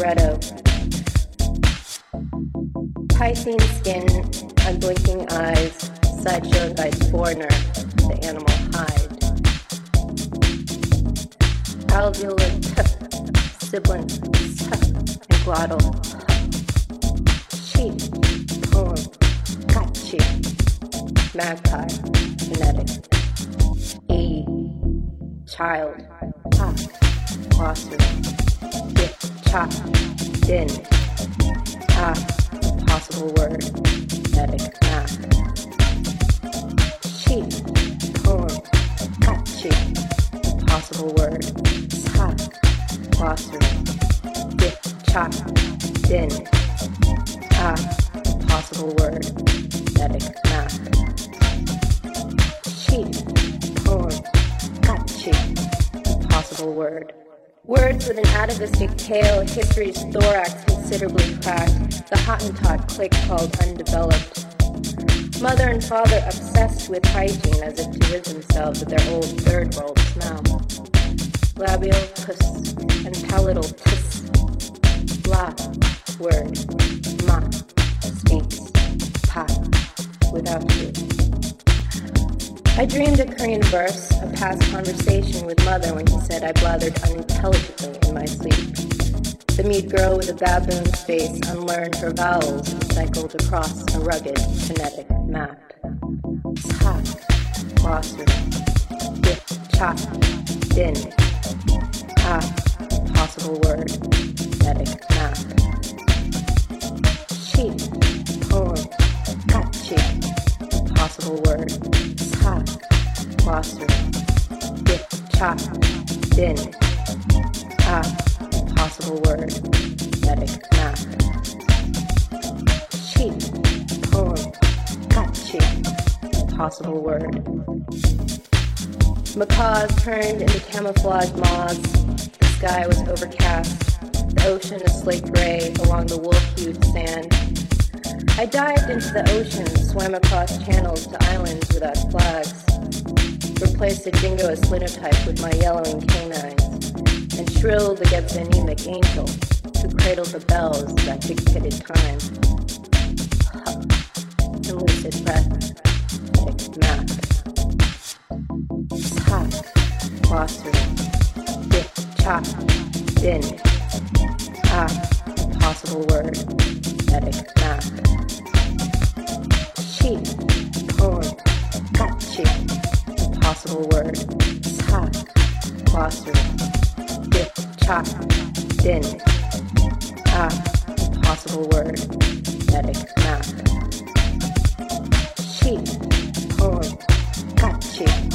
possible history's thorax considerably cracked, the Hottentot clique called undeveloped. Mother and father obsessed with hygiene as if to rid themselves of their old third world smell. Labial puss and palatal tis. La, word, ma, speaks, pa, without you. I dreamed a Korean verse, baboon's face unlearned her vowels cycled across a rugged phonetic map. Sak, glossary, dip, chop, din, ah, possible word, phonetic map. Sheep, poem, kachi, possible word, sak, glossary, dip, chop, din, ah, possible word, phonetic map. Sheep, poem, oh, kachi, possible word. Macaws turned into camouflage moths. The sky was overcast. The ocean a slate gray along the wolf-hued sand. I dived into the ocean, swam across channels to islands without flags. Replaced a dingo's linotype with my yellowing canines, and shrilled against an anemic angel who cradled the bells that dictated time. And lucid breath, tick map. Hack, glossary, dip, chop, din, ah, possible word, medic map. Sheep, poem, kachi, possible word, hack, glossary, dip, chop, din, ah, possible word, medic. Sheep, poem, kachi,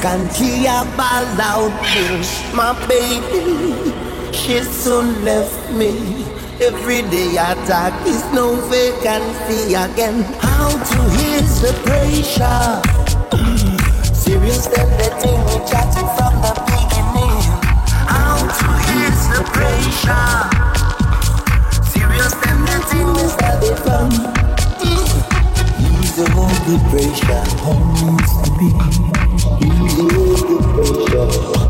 Can't hear my loud news. My baby, she soon left me. Every day I talk, is no vacancy again. How to ease the pressure? Serious than the thing we from the beginning. How to ease the pressure? Serious than the thing we started from. Mm. Ease the whole the pressure. Almost to be. You feel the pressure.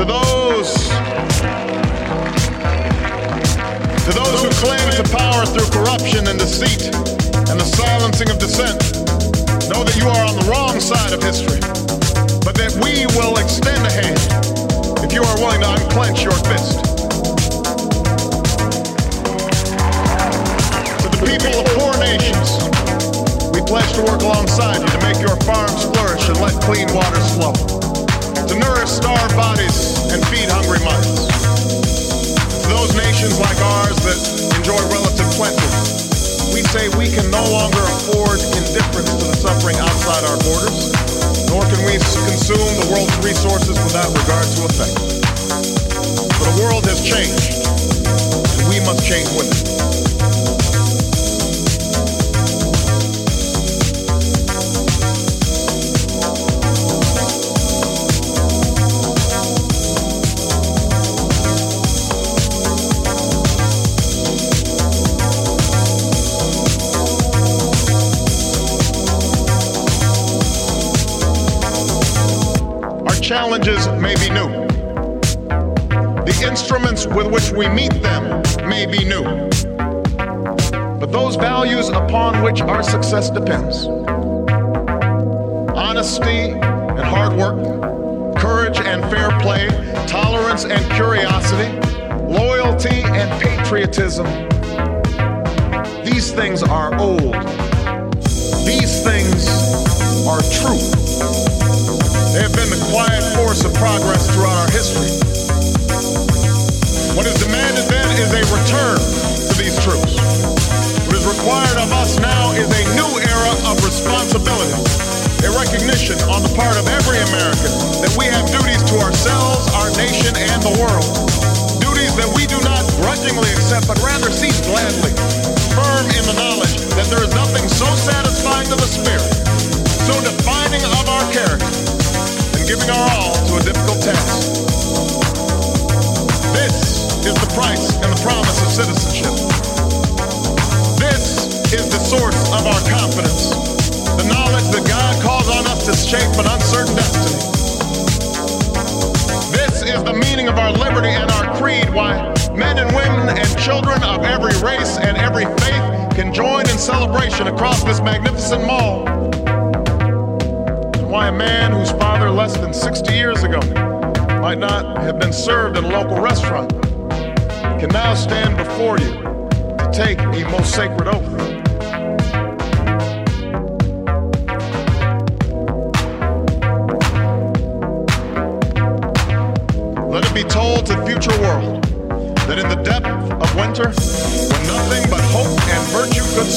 To those to those who claim to power through corruption and deceit and the silencing of dissent, know that you are on the wrong side of history, but that we will extend a hand if you are willing to unclench your fist. To the people of poor nations, we pledge to work alongside you to make your farms flourish and let clean waters flow, nourish starved bodies and feed hungry minds. To those nations like ours that enjoy relative plenty, we say we can no longer afford indifference to the suffering outside our borders, nor can we consume the world's resources without regard to effect. For the world has changed, and we must change with it. Challenges may be new. The instruments with which we meet them may be new. But those values upon which our success depends honesty and hard work, courage and fair play, tolerance and curiosity, loyalty and patriotism these things are old. These things are true. They have been the quiet force of progress throughout our history. What is demanded then is a return to these truths. What is required of us now is a new era of responsibility, a recognition on the part of every American that we have duties to ourselves, our nation, and the world. Duties that we do not grudgingly accept, but rather seize gladly, firm in the knowledge that there is nothing so satisfying to the spirit, celebration across this magnificent mall and why a man whose father less than 60 years ago might not have been served in a local restaurant can now stand before you to take a most sacred oath. Let it be told to future world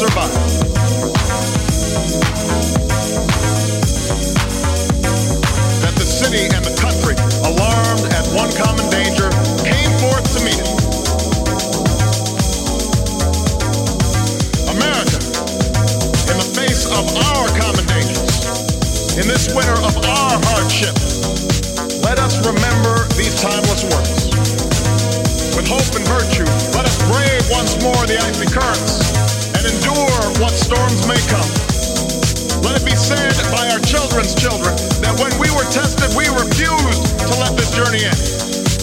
survive, that the city and the country, alarmed at one common danger, came forth to meet it. America, in the face of our common dangers, in this winter of our hardship, let us remember these timeless words. With hope and virtue, let us brave once more the icy currents what storms may come. Let it be said by our children's children that when we were tested, we refused to let this journey end.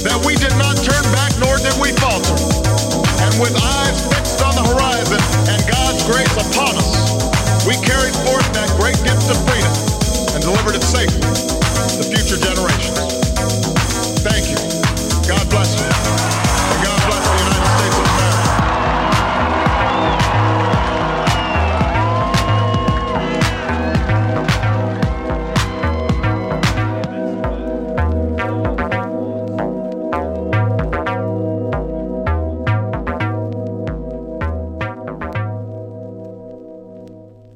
That we did not turn back nor did we falter. And with eyes fixed on the horizon and God's grace upon us, we carried forth that great gift of freedom and delivered it safely to future generations. Thank you. God bless you.